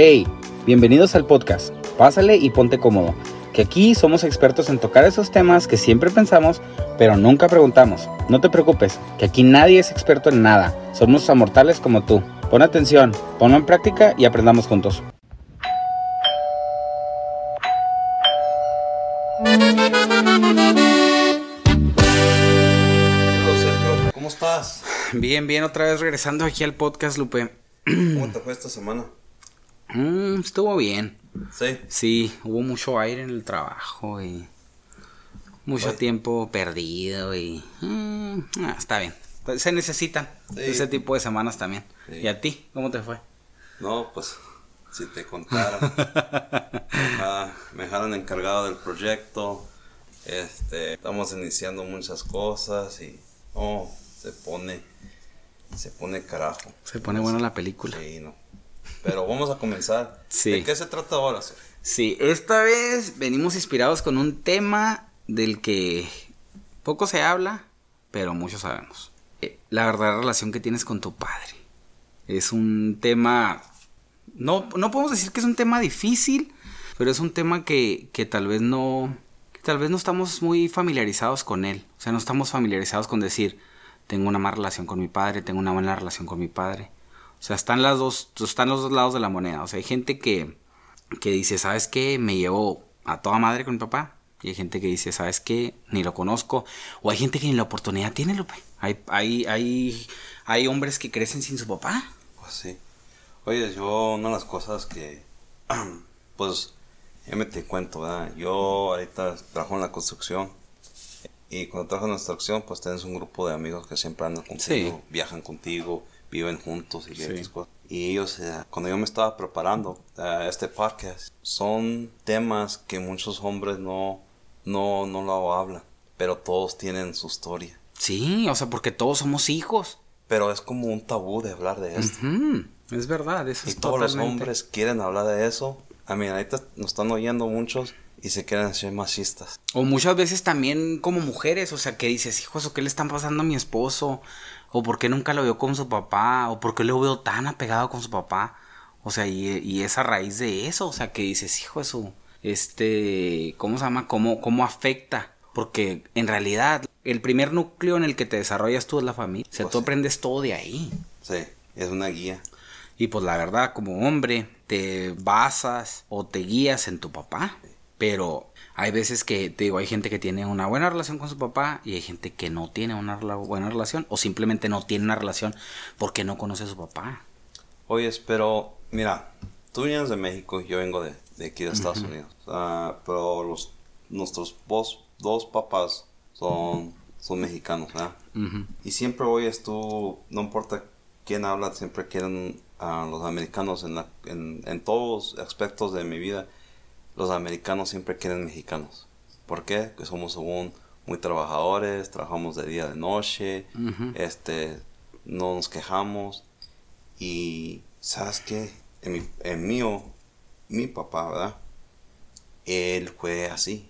Hey, bienvenidos al podcast. Pásale y ponte cómodo, que aquí somos expertos en tocar esos temas que siempre pensamos, pero nunca preguntamos. No te preocupes, que aquí nadie es experto en nada. Somos amortales como tú. Pon atención, ponlo en práctica y aprendamos juntos. ¿Cómo estás? Bien, bien, otra vez regresando aquí al podcast, Lupe. ¿Cómo te fue esta semana? Mm, estuvo bien. Sí. Sí, hubo mucho aire en el trabajo y mucho Oye. tiempo perdido y mm, ah, está bien. Se necesitan Sí. ese tipo de semanas también. Sí. ¿Y a ti? ¿Cómo te fue? No, pues, si te contara. Ah, me dejaron encargado del proyecto. Este, estamos iniciando muchas cosas y, oh, se pone, se pone carajo. Se pone buena la película. Sí, no. Pero vamos a comenzar. Sí. ¿De qué se trata ahora, Sofi? Sí, esta vez venimos inspirados con un tema del que poco se habla, pero mucho sabemos. Eh, La verdadera relación que tienes con tu padre. Es un tema... No, no podemos decir que es un tema difícil, pero es un tema que, que tal vez no... que tal vez no estamos muy familiarizados con él. O sea, no estamos familiarizados con decir, tengo una mala relación con mi padre, tengo una buena relación con mi padre. O sea, están las dos, están los dos lados de la moneda. O sea, hay gente que, que dice, ¿sabes qué? Me llevo a toda madre con mi papá. Y hay gente que dice, ¿sabes qué? Ni lo conozco. O hay gente que ni la oportunidad tiene, Lupe. Hay, hay, hay, hay hombres que crecen sin su papá. Pues sí. Oye, yo una de las cosas que, pues, ya me te cuento, ¿verdad? Yo ahorita trabajo en la construcción. Y cuando trabajo en la construcción, pues tienes un grupo de amigos que siempre andan contigo, Sí. viajan contigo, viven juntos y Sí. cosas. Y ellos, eh, cuando yo me estaba preparando a este podcast, son temas que muchos hombres no, no, no lo hablan, pero todos tienen su historia. Sí, o sea, porque todos somos hijos. Pero es como un tabú de hablar de esto. Ujú, Es verdad, eso Y es todos los totalmente- hombres quieren hablar de eso. A mí, ahorita nos están oyendo muchos y se quieren ser machistas. O muchas veces también como mujeres, o sea, que dices, hijos, ¿o qué le están pasando a mi esposo? O por qué nunca lo veo con su papá, o por qué lo veo tan apegado con su papá. O sea, y, y es a raíz de eso, o sea, que dices, hijo de su, este, ¿cómo se llama? ¿Cómo, cómo afecta? Porque en realidad el primer núcleo en el que te desarrollas tú es la familia. O sea, Pues tú sí. aprendes todo de ahí. Sí, es una guía. Y pues la verdad, como hombre, te basas o te guías en tu papá. Pero hay veces que, te digo, hay gente que tiene una buena relación con su papá y hay gente que no tiene una buena relación o simplemente no tiene una relación porque no conoce a su papá. Oyes, pero mira, tú vienes de México y yo vengo de, de aquí de Estados Unidos. Ah, pero los, nuestros dos, dos papás son, son mexicanos, ¿verdad? Y siempre oyes tú, no importa quién habla, siempre quieren a los americanos en, la- en, en todos aspectos de mi vida. Los americanos siempre quieren mexicanos. ¿Por qué? Que somos según muy trabajadores, trabajamos de día de noche, este, no nos quejamos. Y, ¿sabes qué? En mi, en mío, mi papá, ¿verdad? Él fue así.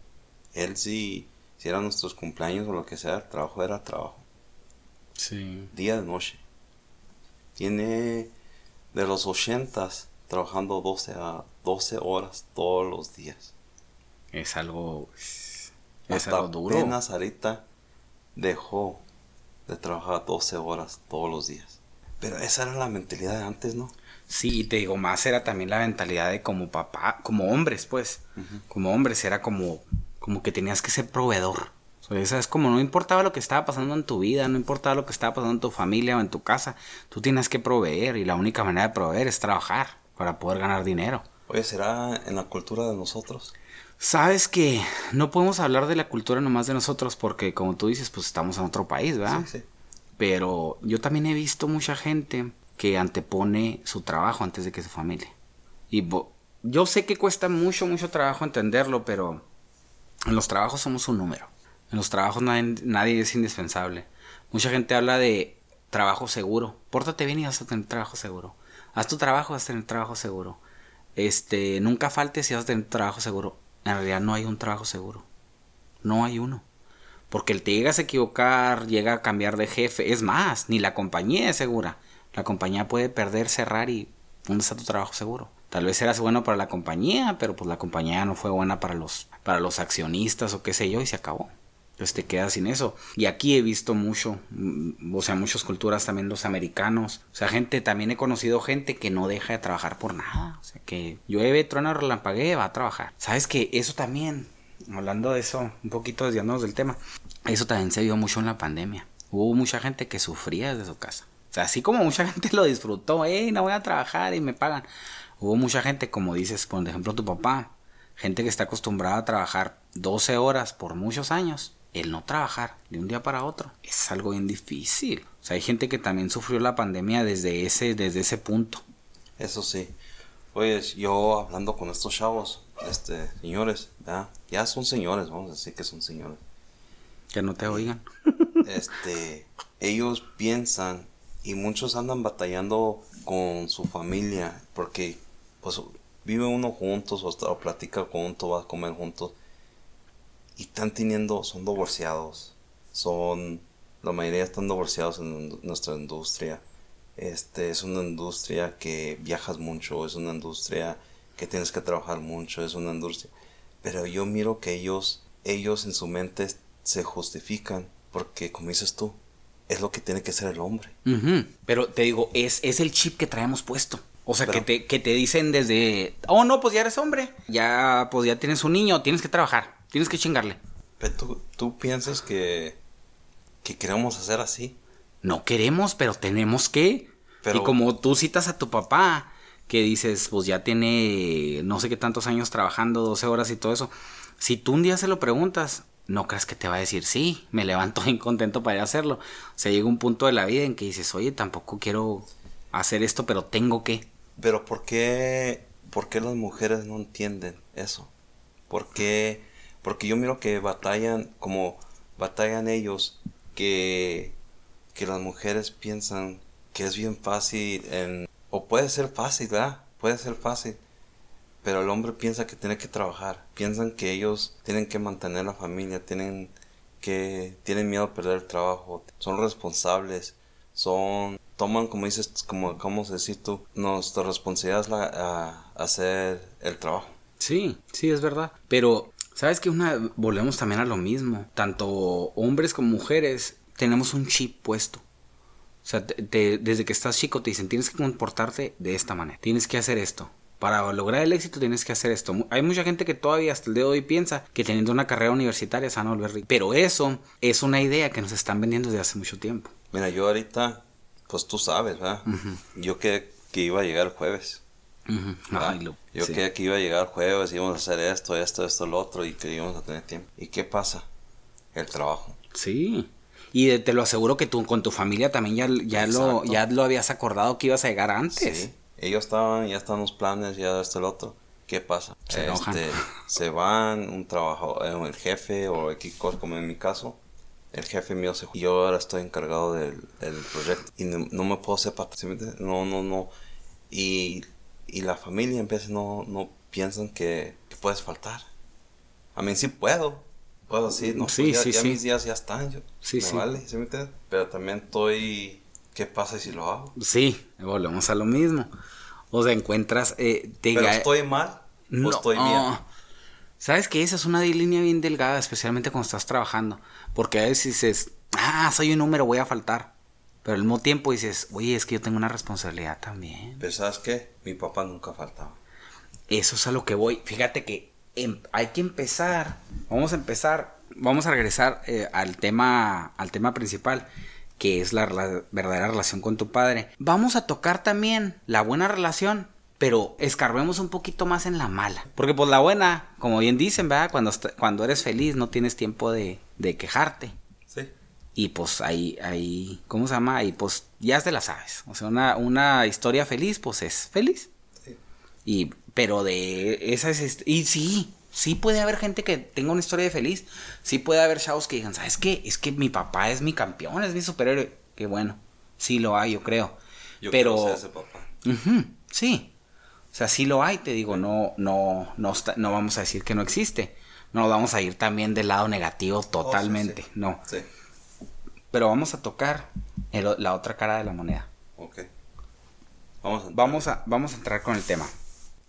Él sí, si eran nuestros cumpleaños o lo que sea, el trabajo era trabajo Sí. día de noche. Tiene de los ochentas trabajando 12 a 12 horas todos los días. Es algo. Es Hasta algo duro. apenas ahorita dejó de trabajar 12 horas todos los días. Pero esa era la mentalidad de antes, ¿no? Sí, y te digo, más era también la mentalidad de como papá, como hombres, pues. Como hombres, era como, como que tenías que ser proveedor. O sea, esa es como no importaba lo que estaba pasando en tu vida, no importaba lo que estaba pasando en tu familia o en tu casa, tú tienes que proveer y la única manera de proveer es trabajar para poder ganar dinero. Oye, ¿será en la cultura de nosotros? Sabes que no podemos hablar de la cultura nomás de nosotros porque como tú dices, pues estamos en otro país, ¿verdad? Sí, sí. Pero yo también he visto mucha gente que antepone su trabajo antes de que su familia. Y yo sé que cuesta mucho, mucho trabajo entenderlo, pero en los trabajos somos un número. En los trabajos nadie, nadie es indispensable. Mucha gente habla de trabajo seguro. Pórtate bien y vas a tener trabajo seguro. Haz tu trabajo, vas a tener trabajo seguro. Este, nunca faltes y vas a tener trabajo seguro. En realidad no hay un trabajo seguro. No hay uno. Porque el te llegas a equivocar, llega a cambiar de jefe. Es más, ni la compañía es segura. La compañía puede perder, cerrar y ¿dónde está tu trabajo seguro? Tal vez eras bueno para la compañía, pero pues la compañía no fue buena para los, para los accionistas o qué sé yo y se acabó. Entonces te quedas sin eso. Y aquí he visto mucho, mm, o sea, muchas culturas también los americanos. O sea, gente, también he conocido gente que no deja de trabajar por nada. O sea, que llueve, truena, relampaguee, va a trabajar. ¿Sabes que Eso también, hablando de eso, un poquito desviándonos del tema, eso también se vio mucho en la pandemia. Hubo mucha gente que sufría desde su casa. O sea, así como mucha gente lo disfrutó, hey, no voy a trabajar y me pagan. Hubo mucha gente, como dices, por ejemplo, tu papá, gente que está acostumbrada a trabajar 12 horas por muchos años el no trabajar de un día para otro es algo bien difícil. O sea, hay gente que también sufrió la pandemia desde ese, desde ese punto. Eso sí. Pues yo hablando con estos chavos, este, señores, ya son señores, vamos a decir que son señores. Que no te oigan. Este, ellos piensan y muchos andan batallando con su familia porque pues vive uno juntos o, o platica juntos, va a comer juntos y están teniendo, son divorciados, son, la mayoría están divorciados en nuestra industria. Este es una industria que viajas mucho, es una industria que tienes que trabajar mucho, es una industria. Pero yo miro que ellos, ellos en su mente se justifican porque, como dices tú, es lo que tiene que ser el hombre. Pero te digo, es, es el chip que traemos puesto. O sea, que, te, que te dicen desde, oh no, pues ya eres hombre, ya pues ya tienes un niño, tienes que trabajar. Tienes que chingarle. Pero tú, tú piensas que, que queremos hacer así. No queremos, pero tenemos que. Y como tú citas a tu papá, que dices, pues ya tiene no sé qué tantos años trabajando, 12 horas y todo eso. Si tú un día se lo preguntas, no creas que te va a decir, sí, me levanto bien contento para ir a hacerlo. O sea, llega un punto de la vida en que dices, oye, tampoco quiero hacer esto, pero tengo que. Pero ¿por qué, por qué las mujeres no entienden eso? ¿Por qué porque yo miro que batallan, como batallan ellos, que, que las mujeres piensan que es bien fácil, en, o puede ser fácil, ¿verdad? Puede ser fácil. Pero el hombre piensa que tiene que trabajar, piensan que ellos tienen que mantener la familia, tienen que tienen miedo a perder el trabajo, son responsables, son toman como dices, como a decir tú, nuestra responsabilidad es la, hacer el trabajo. Sí, sí, es verdad. Pero Sabes que una volvemos también a lo mismo. Tanto hombres como mujeres tenemos un chip puesto. O sea, desde que estás chico te dicen tienes que comportarte de esta manera. Tienes que hacer esto. Para lograr el éxito tienes que hacer esto. Hay mucha gente que todavía hasta el día de hoy piensa que teniendo una carrera universitaria se van a volver ricos. Pero eso es una idea que nos están vendiendo desde hace mucho tiempo. Mira, yo ahorita, pues tú sabes, ¿verdad? Yo que, que iba a llegar el jueves. Yo creía que iba a llegar jueves, íbamos a hacer esto, esto, esto, lo otro y que íbamos a tener tiempo. ¿Y qué pasa? El trabajo. Sí. Y te lo aseguro que tú con tu familia también ya, ya, lo, ya lo habías acordado que ibas a llegar antes. Sí. Ellos estaban, ya están los planes, ya esto, lo otro. ¿Qué pasa? Se este, se van, un trabajo, eh, el jefe o equipos, como en mi caso, el jefe mío se Yo ahora estoy encargado del, del proyecto y no, me puedo separar. No, no, no. Y y la familia empieza no, no piensan que, puedes faltar. A mí sí puedo. Puedo decir, no, sí, pues ya, mis días ya están. Yo, sí, me vale, ¿sí me entiendes? Pero también estoy, ¿qué pasa si lo hago? Sí, volvemos a lo mismo. O sea, encuentras... Eh, ¿Pero estoy mal no, o estoy bien? ¿Sabes que Esa es una línea bien delgada, especialmente cuando estás trabajando. Porque a veces dices, ah, soy un número, voy a faltar. Pero al mismo tiempo dices, oye, es que yo tengo una responsabilidad también. Pero ¿sabes qué? Mi papá nunca faltaba. Eso es a lo que voy. Fíjate que em, hay que empezar. Vamos a empezar. Vamos a regresar eh, al tema. Al tema principal. Que es la, verdadera relación con tu padre. Vamos a tocar también la buena relación. Pero escarbemos un poquito más en la mala. Porque pues la buena, como bien dicen, ¿verdad? Cuando, cuando eres feliz no tienes tiempo de, de quejarte. Y pues ahí, ahí, ¿cómo se llama? Y pues ya te la sabes. O sea, una, una historia feliz, pues es feliz. Sí. Y, pero de esas, y sí, sí puede haber gente que tenga una historia de feliz. Sí puede haber chavos que digan, ¿sabes qué? Es que mi papá es mi campeón, es mi superhéroe. Qué bueno. Sí lo hay, yo creo. Yo pero... ese papá. sí. O sea, sí lo hay, te digo, no, no, no, no vamos a decir que no existe. No vamos a ir también del lado negativo oh, totalmente. No. Sí. Pero vamos a tocar la otra cara de la moneda. Ok. Vamos a, vamos a, vamos a entrar con el tema.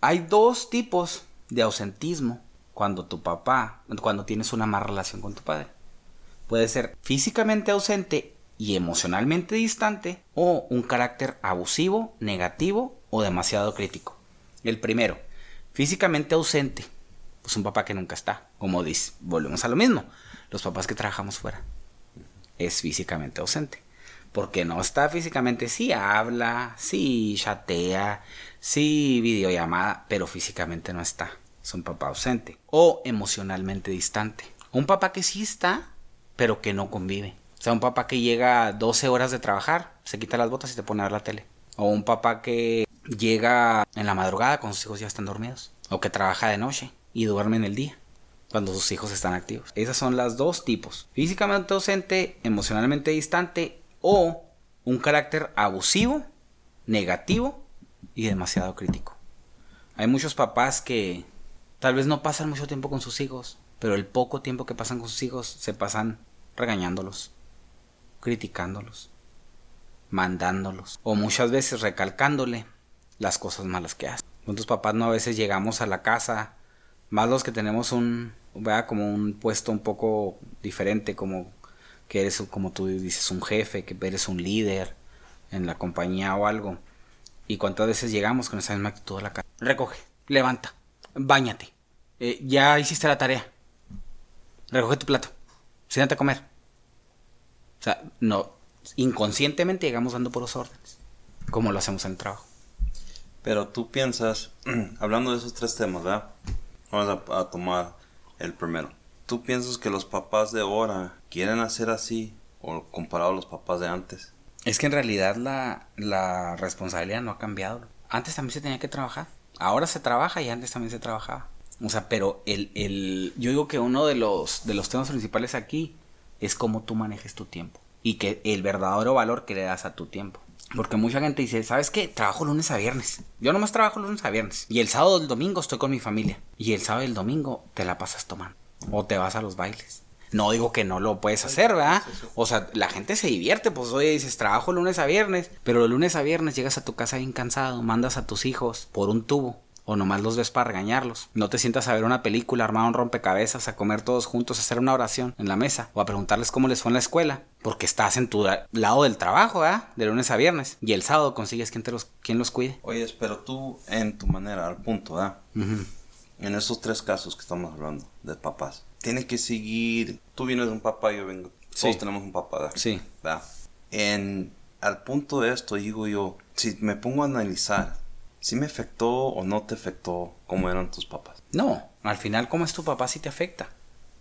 Hay dos tipos de ausentismo cuando tu papá, cuando tienes una mala relación con tu padre. Puede ser físicamente ausente y emocionalmente distante o un carácter abusivo, negativo o demasiado crítico. El primero, físicamente ausente, pues un papá que nunca está. Como dice, volvemos a lo mismo. Los papás que trabajamos fuera es físicamente ausente. Porque no está físicamente, sí habla, sí chatea, sí videollamada, pero físicamente no está. Es un papá ausente. O emocionalmente distante. Un papá que sí está, pero que no convive. O sea, un papá que llega 12 horas de trabajar, se quita las botas y te pone a ver la tele. O un papá que llega en la madrugada cuando sus hijos ya están dormidos. O que trabaja de noche y duerme en el día cuando sus hijos están activos. Esas son las dos tipos. Físicamente ausente, emocionalmente distante o un carácter abusivo, negativo y demasiado crítico. Hay muchos papás que tal vez no pasan mucho tiempo con sus hijos, pero el poco tiempo que pasan con sus hijos se pasan regañándolos, criticándolos, mandándolos o muchas veces recalcándole las cosas malas que hacen. ¿Cuántos papás no a veces llegamos a la casa, más los que tenemos un, vea, como un puesto un poco diferente, como que eres, como tú dices, un jefe, que eres un líder en la compañía o algo. Y cuántas veces llegamos con esa misma actitud a la casa. Recoge, levanta, bañate. Eh, ya hiciste la tarea. Recoge tu plato. Siéntate a comer. O sea, no, inconscientemente llegamos dando por los órdenes, como lo hacemos en el trabajo. Pero tú piensas, hablando de esos tres temas, ¿verdad? Vamos a, tomar el primero. ¿Tú piensas que los papás de ahora quieren hacer así o comparado a los papás de antes? Es que en realidad la, la responsabilidad no ha cambiado. Antes también se tenía que trabajar. Ahora se trabaja y antes también se trabajaba. O sea, pero el, el, yo digo que uno de los, de los temas principales aquí es cómo tú manejes tu tiempo. Y que el verdadero valor que le das a tu tiempo. Porque mucha gente dice, ¿sabes qué? Trabajo lunes a viernes. Yo nomás trabajo lunes a viernes. Y el sábado y el domingo estoy con mi familia. Y el sábado y el domingo te la pasas tomando. O te vas a los bailes. No digo que no lo puedes hacer, ¿verdad? O sea, la gente se divierte, pues oye, dices, trabajo lunes a viernes, pero lunes a viernes llegas a tu casa bien cansado, mandas a tus hijos por un tubo o nomás los ves para regañarlos. No te sientas a ver una película, armar un rompecabezas, a comer todos juntos, a hacer una oración en la mesa o a preguntarles cómo les fue en la escuela, porque estás en tu lado del trabajo, ¿verdad? De lunes a viernes. Y el sábado consigues quien, te los, quien los cuide. Oye, pero tú en tu manera, al punto, ¿verdad? En esos tres casos que estamos hablando, de papás, tienes que seguir. Tú vienes de un papá, yo vengo. Todos tenemos un papá, ¿verdad? Sí. ¿verdad? En, al punto de esto, digo yo, si me pongo a analizar ¿Sí me afectó o no te afectó cómo eran tus papás? No, al final cómo es tu papá sí te afecta.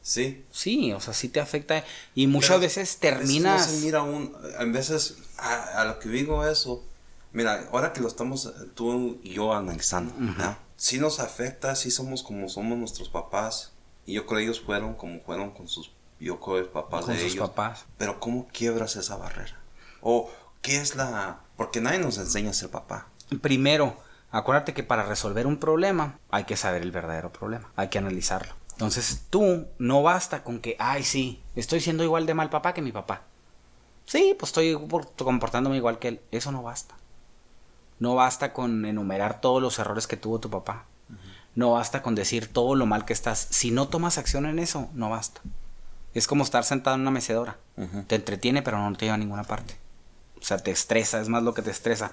Sí. Sí, o sea, sí te afecta y muchas veces terminas... Mira, un, a veces a, lo que digo eso, mira, ahora que lo estamos tú y yo analizando, ¿no? Sí nos afecta, sí somos como somos nuestros papás y yo creo que ellos fueron como fueron con sus, yo creo, papás con de sus ellos. papás. Pero ¿cómo quiebras esa barrera? O ¿qué es la...? Porque nadie nos enseña a ser papá. Primero, Acuérdate que para resolver un problema hay que saber el verdadero problema, hay que analizarlo. Entonces tú no basta con que, ay, sí, estoy siendo igual de mal papá que mi papá. Sí, pues estoy comportándome igual que él. Eso no basta. No basta con enumerar todos los errores que tuvo tu papá. No basta con decir todo lo mal que estás. Si no tomas acción en eso, no basta. Es como estar sentado en una mecedora. Te entretiene, pero no te lleva a ninguna parte. O sea, te estresa, es más lo que te estresa.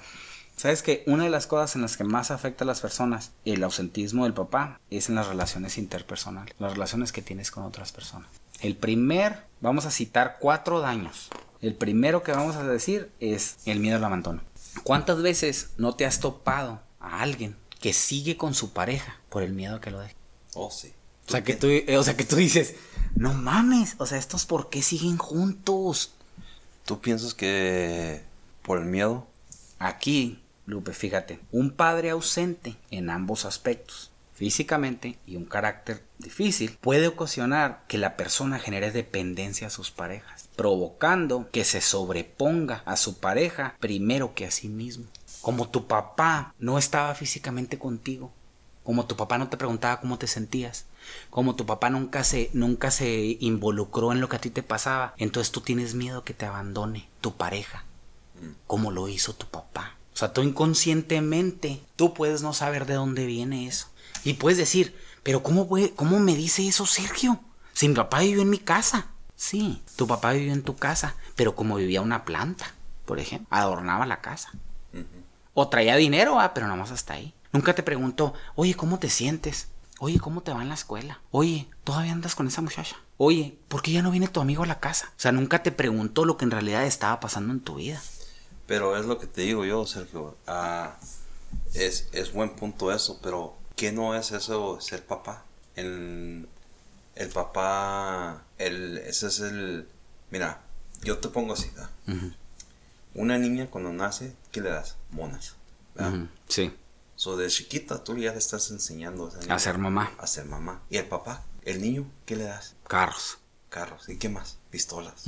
Sabes que una de las cosas en las que más afecta a las personas el ausentismo del papá es en las relaciones interpersonales, las relaciones que tienes con otras personas. El primer, vamos a citar cuatro daños. El primero que vamos a decir es el miedo al abandono. ¿Cuántas veces no te has topado a alguien que sigue con su pareja por el miedo a que lo deje? Oh, sí. O sea, que tú, o sea, que tú dices, no mames, o sea, estos por qué siguen juntos. ¿Tú piensas que por el miedo? Aquí Lupe, fíjate, un padre ausente en ambos aspectos, físicamente y un carácter difícil, puede ocasionar que la persona genere dependencia a sus parejas, provocando que se sobreponga a su pareja primero que a sí mismo. Como tu papá no estaba físicamente contigo, como tu papá no te preguntaba cómo te sentías, como tu papá nunca se, nunca se involucró en lo que a ti te pasaba, entonces tú tienes miedo que te abandone tu pareja, como lo hizo tu papá. O sea, tú inconscientemente, tú puedes no saber de dónde viene eso. Y puedes decir, pero ¿cómo, puede, cómo me dice eso Sergio? Si mi papá vivió en mi casa. Sí, tu papá vivió en tu casa, pero como vivía una planta, por ejemplo, adornaba la casa. O traía dinero, ah, pero nada más hasta ahí. Nunca te preguntó, oye, ¿cómo te sientes? Oye, ¿cómo te va en la escuela? Oye, ¿todavía andas con esa muchacha? Oye, ¿por qué ya no viene tu amigo a la casa? O sea, nunca te preguntó lo que en realidad estaba pasando en tu vida. Pero es lo que te digo yo, Sergio. Ah, es, es buen punto eso, pero ¿qué no es eso ser papá? El, el papá, el, ese es el... Mira, yo te pongo así. Una niña cuando nace, ¿qué le das? Monas. Sí. So, de chiquita tú ya le estás enseñando esa niña A ser mamá. a ser mamá. Y el papá, el niño, ¿qué le das? Carros. Carros. ¿Y qué más? Pistolas.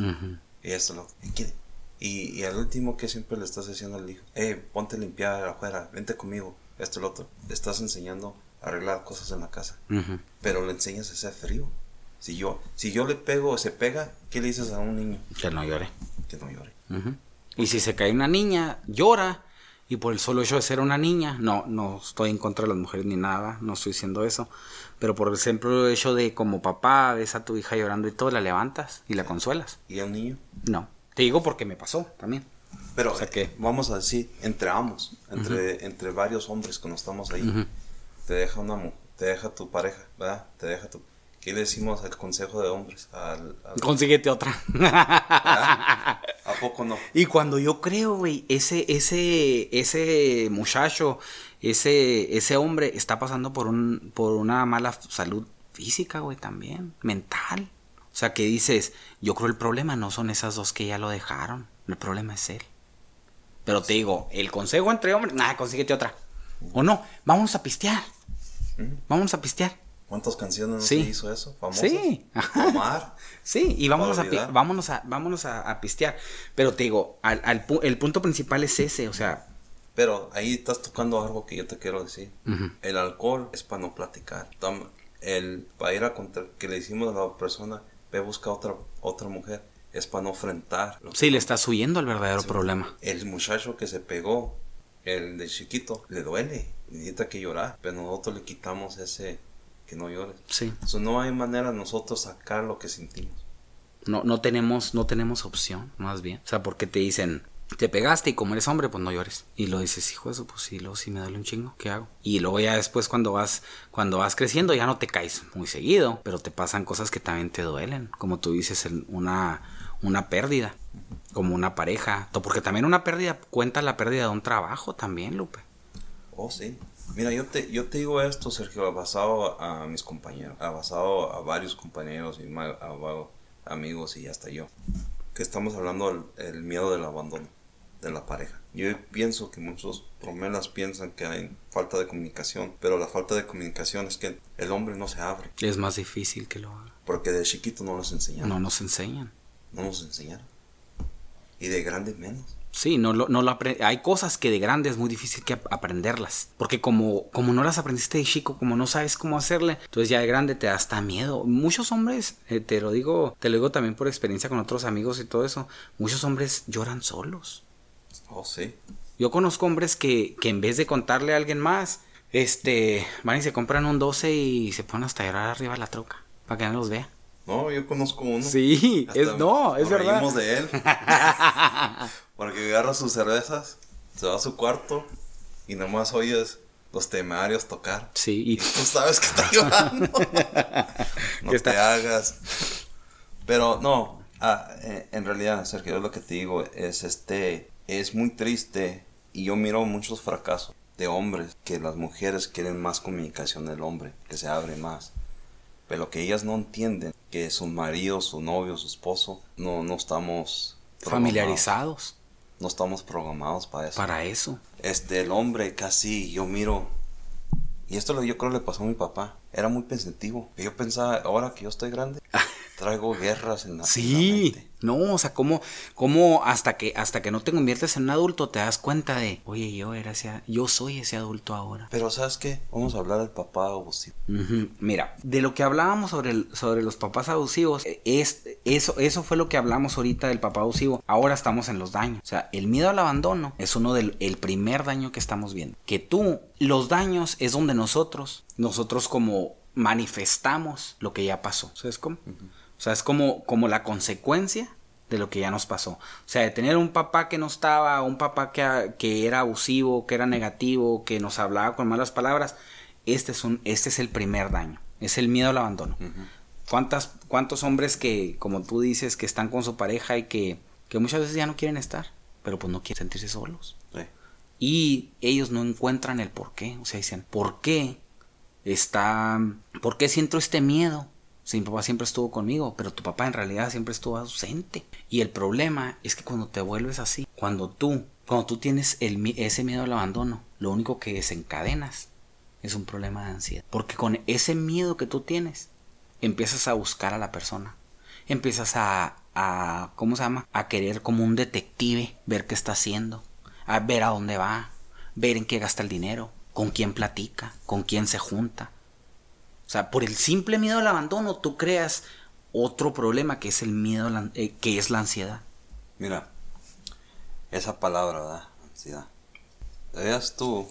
Y esto lo. ¿Y, qué? Y, y al último que siempre le estás diciendo al hijo, eh, ponte a limpiar afuera, vente conmigo, esto y lo otro. Le estás enseñando a arreglar cosas en la casa. Pero le enseñas a ser frío. Si yo, si yo le pego o se pega, ¿qué le dices a un niño? Que no llore. Que no llore. Y si se cae una niña, llora. Y por el solo hecho de ser una niña, no, no estoy en contra de las mujeres ni nada, no estoy diciendo eso. Pero por el simple hecho de como papá ves a tu hija llorando y todo, la levantas y la consuelas. ¿Y el niño? No. Te digo porque me pasó también. Pero O sea que- vamos a decir, entre ambos, entre, entre varios hombres cuando estamos ahí, te deja una mu- te deja tu pareja, ¿verdad? Te deja tu... ¿Qué le decimos al consejo de hombres? Al, al- Consíguete otra. ¿verdad? ¿A poco no? Y cuando yo creo, güey, ese, ese, ese muchacho, ese, ese hombre está pasando por un, por una mala salud física, güey, también, mental. O sea, que dices, yo creo el problema no son esas dos que ya lo dejaron, el problema es él. Pero te digo, el consejo entre hombres, nada, consíguete otra. O no, vamos a pistear. Vamos a pistear. ¿Cuántas canciones no Sí. se hizo eso? ¿Famosas? Sí. Omar. Sí, y vámonos, a, vámonos, a, vámonos a, a pistear. Pero te digo, al, al pu- el punto principal es ese, o sea, Pero ahí estás tocando algo que yo te quiero decir. El alcohol es para no platicar. El para ir a contra que le decimos a la persona, ve busca otra otra mujer, es para no enfrentar. lo que- sí, le estás huyendo al verdadero problema. El muchacho que se pegó, el de chiquito, le duele, necesita que llorar, pero nosotros le quitamos ese que no llores. Sí. So, no hay manera de nosotros sacar lo que sentimos. No, no tenemos, no tenemos opción, más bien. O sea, porque te dicen, te pegaste y como eres hombre, pues no llores. Y lo dices, hijo eso, pues sí, luego sí me duele un chingo, ¿qué hago? Y luego ya después cuando vas, cuando vas creciendo ya no te caes muy seguido, pero te pasan cosas que también te duelen. Como tú dices, una, una pérdida, como una pareja. Porque también una pérdida cuenta la pérdida de un trabajo también, Lupe. Oh, sí. Mira, yo te, yo te digo esto, Sergio, basado a mis compañeros, a basado a varios compañeros y a, amigos y hasta yo, que estamos hablando del el miedo del abandono de la pareja. Yo pienso que muchos promelas piensan que hay falta de comunicación, pero la falta de comunicación es que el hombre no se abre, Es más difícil que lo haga. porque de chiquito no nos enseñaron, No nos enseñan. no nos enseñaron. Y de grande menos. Sí, no lo, no lo hay cosas que de grande es muy difícil que ap- aprenderlas. Porque como, como no las aprendiste de chico, como no sabes cómo hacerle, entonces ya de grande te da hasta miedo. Muchos hombres, eh, te lo digo, te lo digo también por experiencia con otros amigos y todo eso, muchos hombres lloran solos. Oh, sí. Yo conozco hombres que, que en vez de contarle a alguien más, este, van y se compran un 12 y se ponen hasta llorar arriba de la troca, para que no los vea. No, yo conozco uno. Sí, Hasta es, no, es verdad. de él. Porque agarra sus cervezas, se va a su cuarto y nomás oyes los temarios tocar. Sí, Y y tú sabes que está llorando. no está- te hagas. Pero no, ah, eh, en realidad, Sergio, lo que te digo, es este, es muy triste y yo miro muchos fracasos de hombres que las mujeres quieren más comunicación del hombre, que se abre más. Pero lo que ellas no entienden, que su marido, su novio, su esposo, no, no estamos familiarizados No estamos programados para eso. para eso. Este, el hombre casi, yo miro, y esto lo, yo creo le pasó a mi papá, era muy pensativo. Yo pensaba, ahora que yo estoy grande, traigo guerras en la, en la Sí, mente. No, o sea, como, como hasta que, hasta que no te conviertes en un adulto te das cuenta de, oye, yo era ese, yo soy ese adulto ahora. Pero ¿sabes qué? Vamos a hablar del papá abusivo. Mira, de lo que hablábamos sobre, el- sobre los papás abusivos, eh, es, eso, eso fue lo que hablamos ahorita del papá abusivo. Ahora estamos en los daños. O sea, el miedo al abandono es uno del el primer daño que estamos viendo. Que tú, los daños es donde nosotros, nosotros como manifestamos lo que ya pasó. ¿Sabes cómo? O sea, es como, como la consecuencia de lo que ya nos pasó. O sea, de tener un papá que no estaba, un papá que, que era abusivo, que era negativo, que nos hablaba con malas palabras, este es, un, este es el primer daño. Es el miedo al abandono. ¿Cuántas, ¿Cuántos hombres que, como tú dices, que están con su pareja y que, que muchas veces ya no quieren estar, pero pues no quieren sentirse solos? Sí. Y ellos no encuentran el por qué. O sea, dicen, ¿por qué está... ¿Por qué siento este miedo? Si mi papá siempre estuvo conmigo, pero tu papá en realidad siempre estuvo ausente. Y el problema es que cuando te vuelves así, cuando tú, cuando tú tienes ese miedo al abandono, lo único que desencadenas es un problema de ansiedad. Porque con ese miedo que tú tienes, empiezas a buscar a la persona. Empiezas a, a ¿cómo se llama? A querer como un detective, ver qué está haciendo, a ver a dónde va, ver en qué gasta el dinero, con quién platica, con quién se junta. O sea, por el simple miedo al abandono, tú creas otro problema que es el miedo, a la- eh, que es la ansiedad. Mira, esa palabra, ¿verdad? Ansiedad. Veas tú,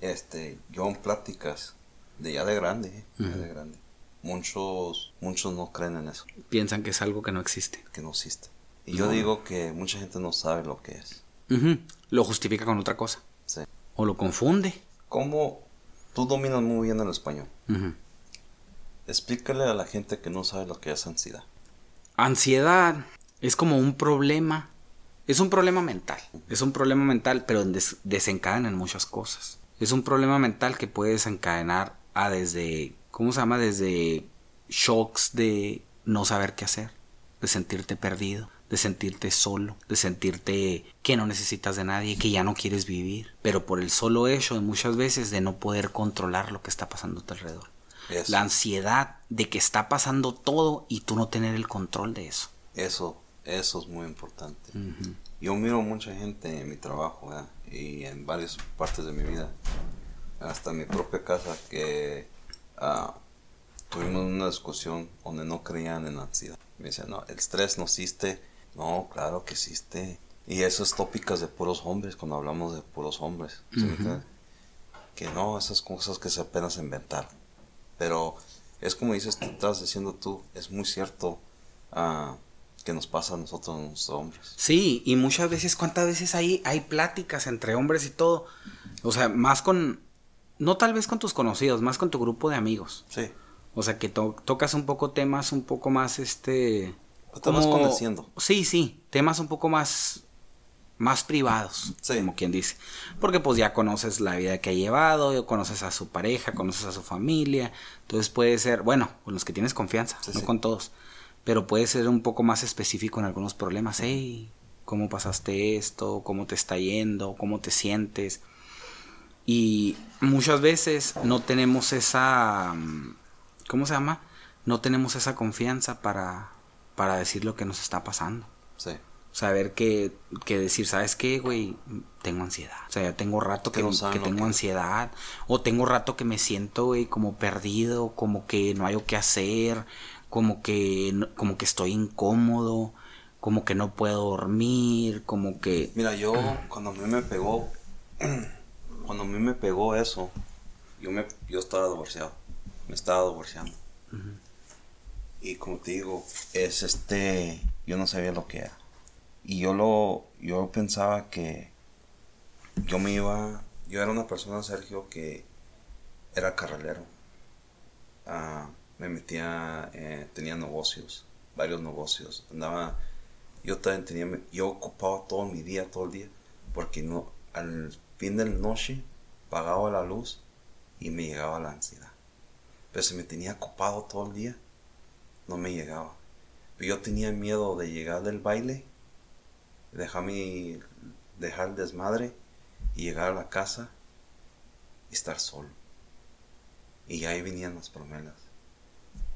este, yo en pláticas de ya de grande, ¿eh? ya de grande. Muchos, muchos no creen en eso, Piensan que es algo que no existe. que no existe. Y yo digo que mucha gente no sabe lo que es. Lo justifica con otra cosa. Sí. O lo confunde. ¿Cómo tú dominas muy bien el español? Explícale a la gente que no sabe lo que es ansiedad. Ansiedad es como un problema. Es un problema mental. Es un problema mental, pero des- desencadena en muchas cosas. Es un problema mental que puede desencadenar a desde, ¿cómo se llama? Desde shocks de no saber qué hacer, de sentirte perdido, de sentirte solo, de sentirte que no necesitas de nadie, que ya no quieres vivir, pero por el solo hecho de muchas veces de no poder controlar lo que está pasando a tu alrededor. Eso, La ansiedad de que está pasando todo y tú no tener el control de eso. eso, eso es muy importante. Yo miro mucha gente en mi trabajo ¿verdad? y en varias partes de mi vida, hasta en mi propia casa, que ah, tuvimos una discusión donde no creían en la ansiedad. Me decían, no, el estrés no existe. No, claro que existe. Y eso es tópicas de puros hombres, cuando hablamos de puros hombres. Que no, esas cosas que se apenas inventaron. Pero es como dices, tú estás diciendo tú, es muy cierto ah, que nos pasa a nosotros los hombres. Sí, y muchas veces, ¿cuántas veces hay, hay pláticas entre hombres y todo? O sea, más con, no tal vez con tus conocidos, más con tu grupo de amigos. Sí. O sea, que to- tocas un poco temas un poco más, este... Vas conociendo. Sí, sí, temas un poco más, más privados, Sí. como quien dice. Porque pues ya conoces la vida que ha llevado, conoces a su pareja, conoces a su familia. Entonces puede ser, bueno, con los que tienes confianza, Sí, no sí. con todos. Pero puede ser un poco más específico en algunos problemas. Hey, ¿cómo pasaste esto? ¿Cómo te está yendo? ¿Cómo te sientes? Y muchas veces no tenemos esa... mm, ¿Cómo se llama? No tenemos esa confianza para, para decir lo que nos está pasando. Sí. Saber que, que decir, ¿sabes qué, güey? Tengo ansiedad. O sea, ya tengo rato que, tengo que- ansiedad. O tengo rato que me siento, güey, como perdido, como que no hay qué hacer, como que, como que estoy incómodo, como que no puedo dormir, como que... Mira, yo cuando a mí me pegó, cuando a mí me pegó eso, yo me, yo estaba divorciado, me estaba divorciando. Y como te digo, es este, yo no sabía lo que era. Y yo lo, yo pensaba que yo me iba, yo era una persona, Sergio, que era carralero. Ah, me metía, eh, tenía negocios, varios negocios. Andaba, yo también tenía, yo ocupaba todo mi día, todo el día, porque no, al fin de la noche pagaba la luz y me llegaba la ansiedad. Pero si me tenía ocupado todo el día, no me llegaba. Yo tenía miedo de llegar del baile, dejar mi, dejar desmadre y llegar a la casa y estar solo. Y ahí venían las promesas.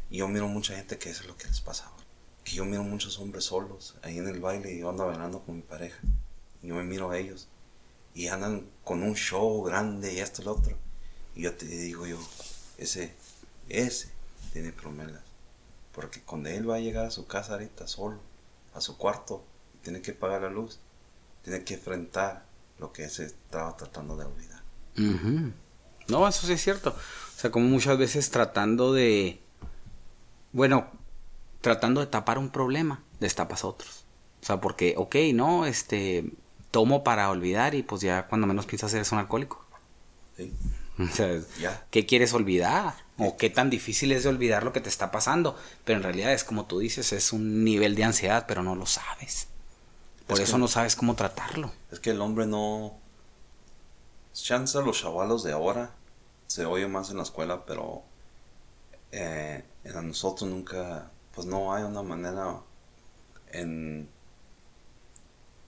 Y yo miro mucha gente que eso es lo que les pasa ahora. que yo miro muchos hombres solos ahí en el baile y yo ando bailando con mi pareja. Y yo me miro a ellos y andan con un show grande y esto y lo otro. Y yo te digo yo, ese, ese tiene problemas. Porque cuando él va a llegar a su casa ahorita solo, a su cuarto, y tiene que pagar la luz, tiene que enfrentar lo que se estaba tratando de olvidar. No, eso sí es cierto. O sea, como muchas veces tratando de, bueno, tratando de tapar un problema, destapas otros. O sea, porque, ok, no, este, tomo para olvidar y pues ya cuando menos piensas eres un alcohólico. Sí. O sea, ¿qué quieres olvidar? O qué tan difícil es de olvidar lo que te está pasando. Pero en realidad es como tú dices, es un nivel de ansiedad, pero no lo sabes. Por eso no sabes cómo tratarlo. Es que el hombre no... Chance los chavalos de ahora se oye más en la escuela, pero eh, en nosotros nunca, pues no hay una manera en...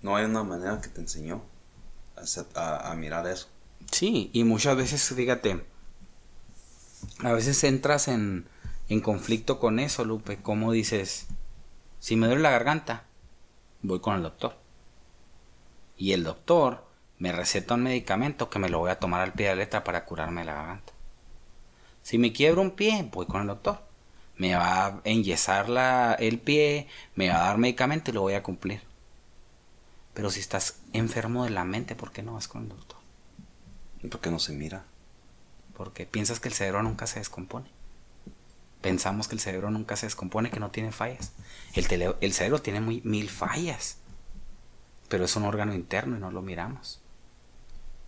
No hay una manera que te enseñó a mirar eso. Sí, y muchas veces, fíjate, a veces entras en, en conflicto con eso, Lupe. Como dices, si me duele la garganta, voy con el doctor. Y el doctor me receta un medicamento que me lo voy a tomar al pie de la letra para curarme la garganta. Si me quiebro un pie, voy con el doctor. Me va a enyesar la, el pie, me va a dar medicamento y lo voy a cumplir. Pero si estás enfermo de la mente, ¿por qué no vas con el doctor? ¿Y por qué no se mira? Porque piensas que el cerebro nunca se descompone. Pensamos que el cerebro nunca se descompone, que no tiene fallas. El, el cerebro tiene muy, mil fallas. Pero es un órgano interno y no lo miramos.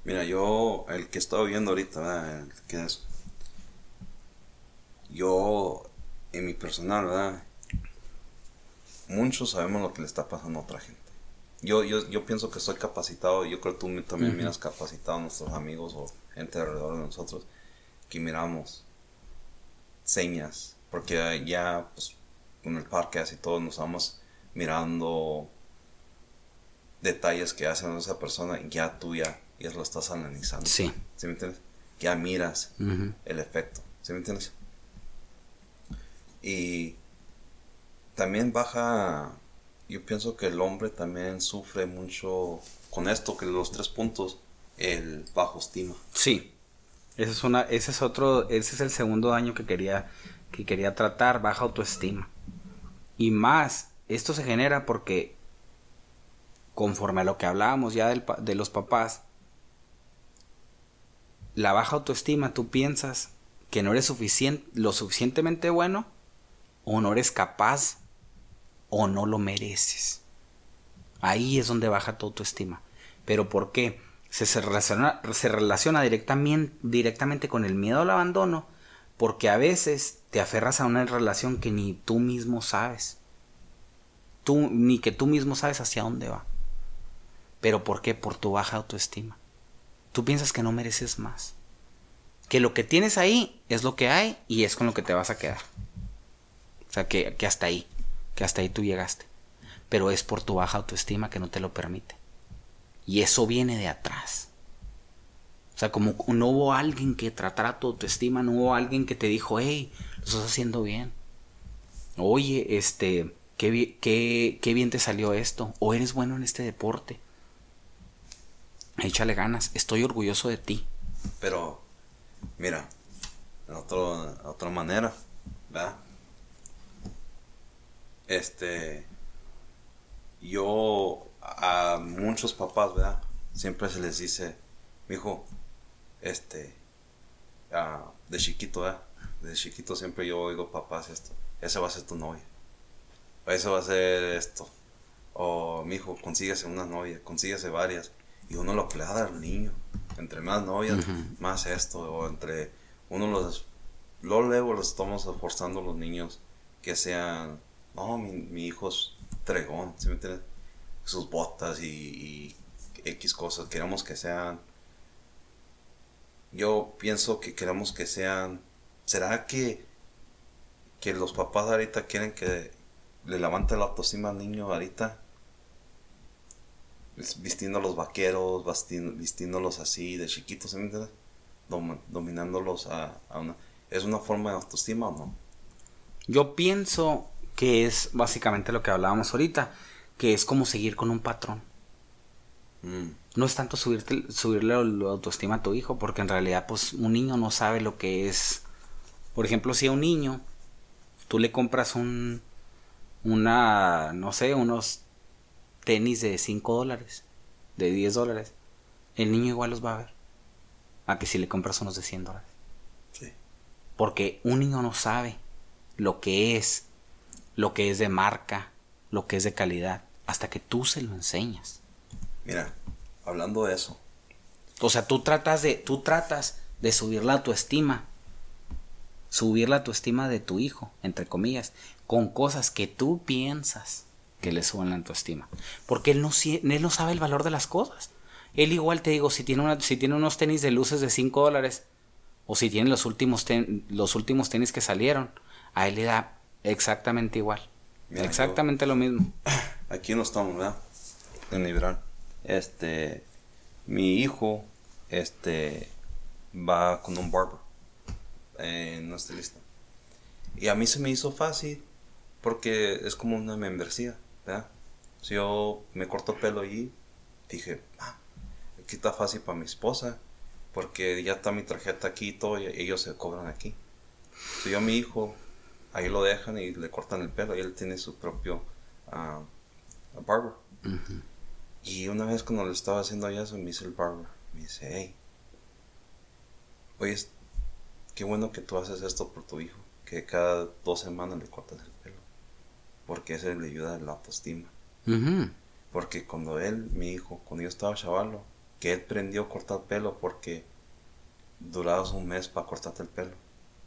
Mira, yo, el que estaba viendo ahorita, ¿verdad? es? Yo, en mi personal, ¿verdad? Muchos sabemos lo que le está pasando a otra gente yo, yo, yo pienso que estoy capacitado, yo creo que tú también miras capacitado a nuestros amigos o gente alrededor de nosotros, que miramos señas, porque ya pues, con el parque así todos nos vamos mirando detalles que hacen esa persona, ya tú ya, ya lo estás analizando. Sí. ¿Sí me entiendes? Ya miras el efecto, ¿sí me entiendes? Y también baja yo pienso que el hombre también sufre mucho con esto, que los tres puntos, el bajo estima. Sí, ese es, otro, ese es el segundo daño que quería, que quería tratar, baja autoestima. Y más, esto se genera porque conforme a lo que hablábamos ya de los papás, la baja autoestima, tú piensas que no eres lo suficientemente bueno o no eres capaz o no lo mereces. Ahí es donde baja tu autoestima. ¿Pero por qué? Se, se relaciona, se relaciona directamente, directamente con el miedo al abandono porque a veces te aferras a una relación que ni tú mismo sabes. Tú, ni que tú mismo sabes hacia dónde va. ¿Pero por qué? Por tu baja autoestima. Tú piensas que no mereces más. Que lo que tienes ahí es lo que hay y es con lo que te vas a quedar. O sea, que, que hasta ahí que hasta ahí tú llegaste. Pero es por tu baja autoestima que no te lo permite. Y eso viene de atrás. O sea, como no hubo alguien que tratara tu autoestima, no hubo alguien que te dijo, hey, lo estás haciendo bien. Oye, este, qué, qué, qué bien te salió esto. O eres bueno en este deporte. Échale ganas, estoy orgulloso de ti. Pero, mira, de otra manera, ¿verdad? este, yo a muchos papás, ¿verdad? Siempre se les dice, mi hijo, este, de chiquito, ¿verdad? De chiquito siempre yo oigo papás esto, ese va a ser tu novia, o ese va a ser esto, o mi hijo, consíguese una novia, consíguese varias, y uno lo dar al niño, entre más novias, más esto, o entre uno los, luego los estamos forzando a los niños que sean no, mi, hijo es tregón, ¿sí me entiendes? Sus botas y, X cosas, queremos que sean... Yo pienso que queremos que sean... ¿Será que, que los papás ahorita quieren que le levante la autoestima al niño ahorita? Vistiendo los vaqueros, vistiéndolos así de chiquitos, dominándolos a, a. ¿Es una forma de autoestima o no? Yo pienso que es básicamente lo que hablábamos ahorita, que es como seguir con un patrón. Mm. No es tanto subirte, subirle la autoestima a tu hijo, porque en realidad, pues, un niño no sabe lo que es. Por ejemplo, si a un niño tú le compras un, una, no sé, unos tenis de 5 dólares, de 10 dólares, el niño igual los va a ver. A que si le compras unos de 100 dólares. Sí. Porque un niño no sabe lo que es, lo que es de marca, lo que es de calidad, hasta que tú se lo enseñas. Mira, hablando de eso, O sea, tú tratas de, tú tratas de subir la autoestima. Subir la autoestima de tu hijo, entre comillas, con cosas que tú piensas que le suben la autoestima. Porque él no, él no sabe el valor de las cosas. Él igual te digo, si tiene, una, si tiene unos tenis de luces de 5 dólares, o si tiene los últimos, ten- los últimos tenis que salieron, a él le da exactamente igual. Mira, exactamente lo mismo. aquí no estamos, ¿verdad? En Liberal. Este, mi hijo, este, va con un barber, eh, no estilista. Y a mí se me hizo fácil, porque es como una membresía, ¿verdad? Si yo me corto el pelo allí, dije, ah, aquí está fácil para mi esposa, porque ya está mi tarjeta aquí y todo, y ellos se cobran aquí. Si yo a mi hijo, ahí lo dejan y le cortan el pelo, y él tiene su propio ah, barber. Y una vez cuando le estaba haciendo eso, me dice el barber, me dice, hey, oye, qué bueno que tú haces esto por tu hijo, que cada dos semanas le cortas el pelo, porque eso le ayuda a la autoestima. Porque cuando él, mi hijo, cuando yo estaba chavalo, que él prendió a cortar pelo porque durabas un mes para cortarte el pelo,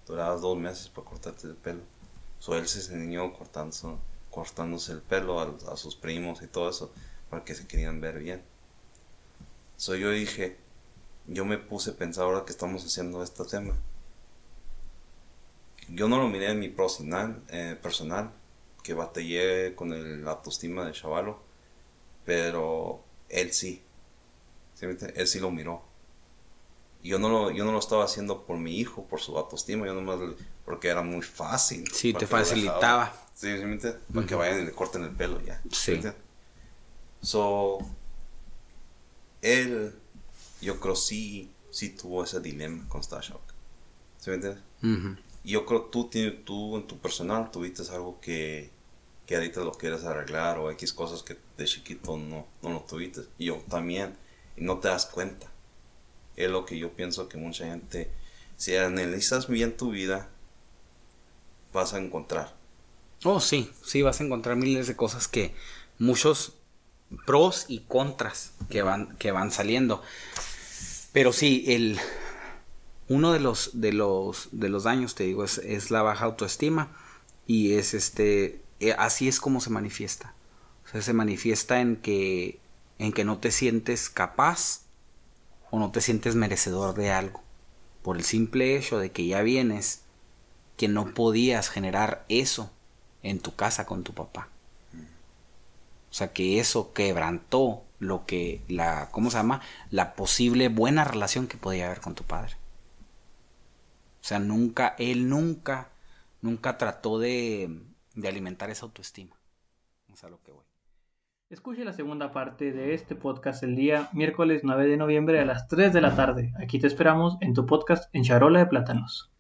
durabas dos meses para cortarte el pelo. So él se enseñó cortándose, cortándose el pelo a, sus primos y todo eso, porque se querían ver bien. So yo dije, yo me puse a pensar ahora que estamos haciendo este tema. Yo no lo miré en mi personal, eh, personal que batallé con el, autoestima de chavalo, pero él sí. ¿Sí? Él sí lo miró. Yo no lo, yo no lo estaba haciendo por mi hijo, por su autoestima, yo nomás porque era muy fácil. Sí, te facilitaba. Sí, ¿sí me entiende? Para que vayan y le corten el pelo ya. Sí. entiende? So, él, yo creo sí, sí tuvo ese dilema con Stashok. ¿Sí me entiendes? Ujú. Y yo creo tú, tú en tu personal tuviste algo que, que ahorita lo quieres arreglar o X cosas que de chiquito no, no lo tuviste. Y yo también. Y no te das cuenta. Es lo que yo pienso que mucha gente, si analizas bien tu vida, vas a encontrar. Oh, sí, sí, vas a encontrar miles de cosas que muchos pros y contras que van, que van saliendo. Pero sí, el uno de los de los de los daños, te digo, es, la baja autoestima y es este eh, así es como se manifiesta. O sea, se manifiesta en que en que no te sientes capaz o no te sientes merecedor de algo por el simple hecho de que ya vienes que no podías generar eso en tu casa con tu papá. O sea, que eso quebrantó lo que la ¿cómo se llama? la posible buena relación que podía haber con tu padre. O sea, nunca él nunca nunca trató de de alimentar esa autoestima. Sea, lo que voy. Escuche la segunda parte de este podcast el día miércoles 9 de noviembre a las 3 de la tarde. Aquí te esperamos en tu podcast en Charola de Plátanos.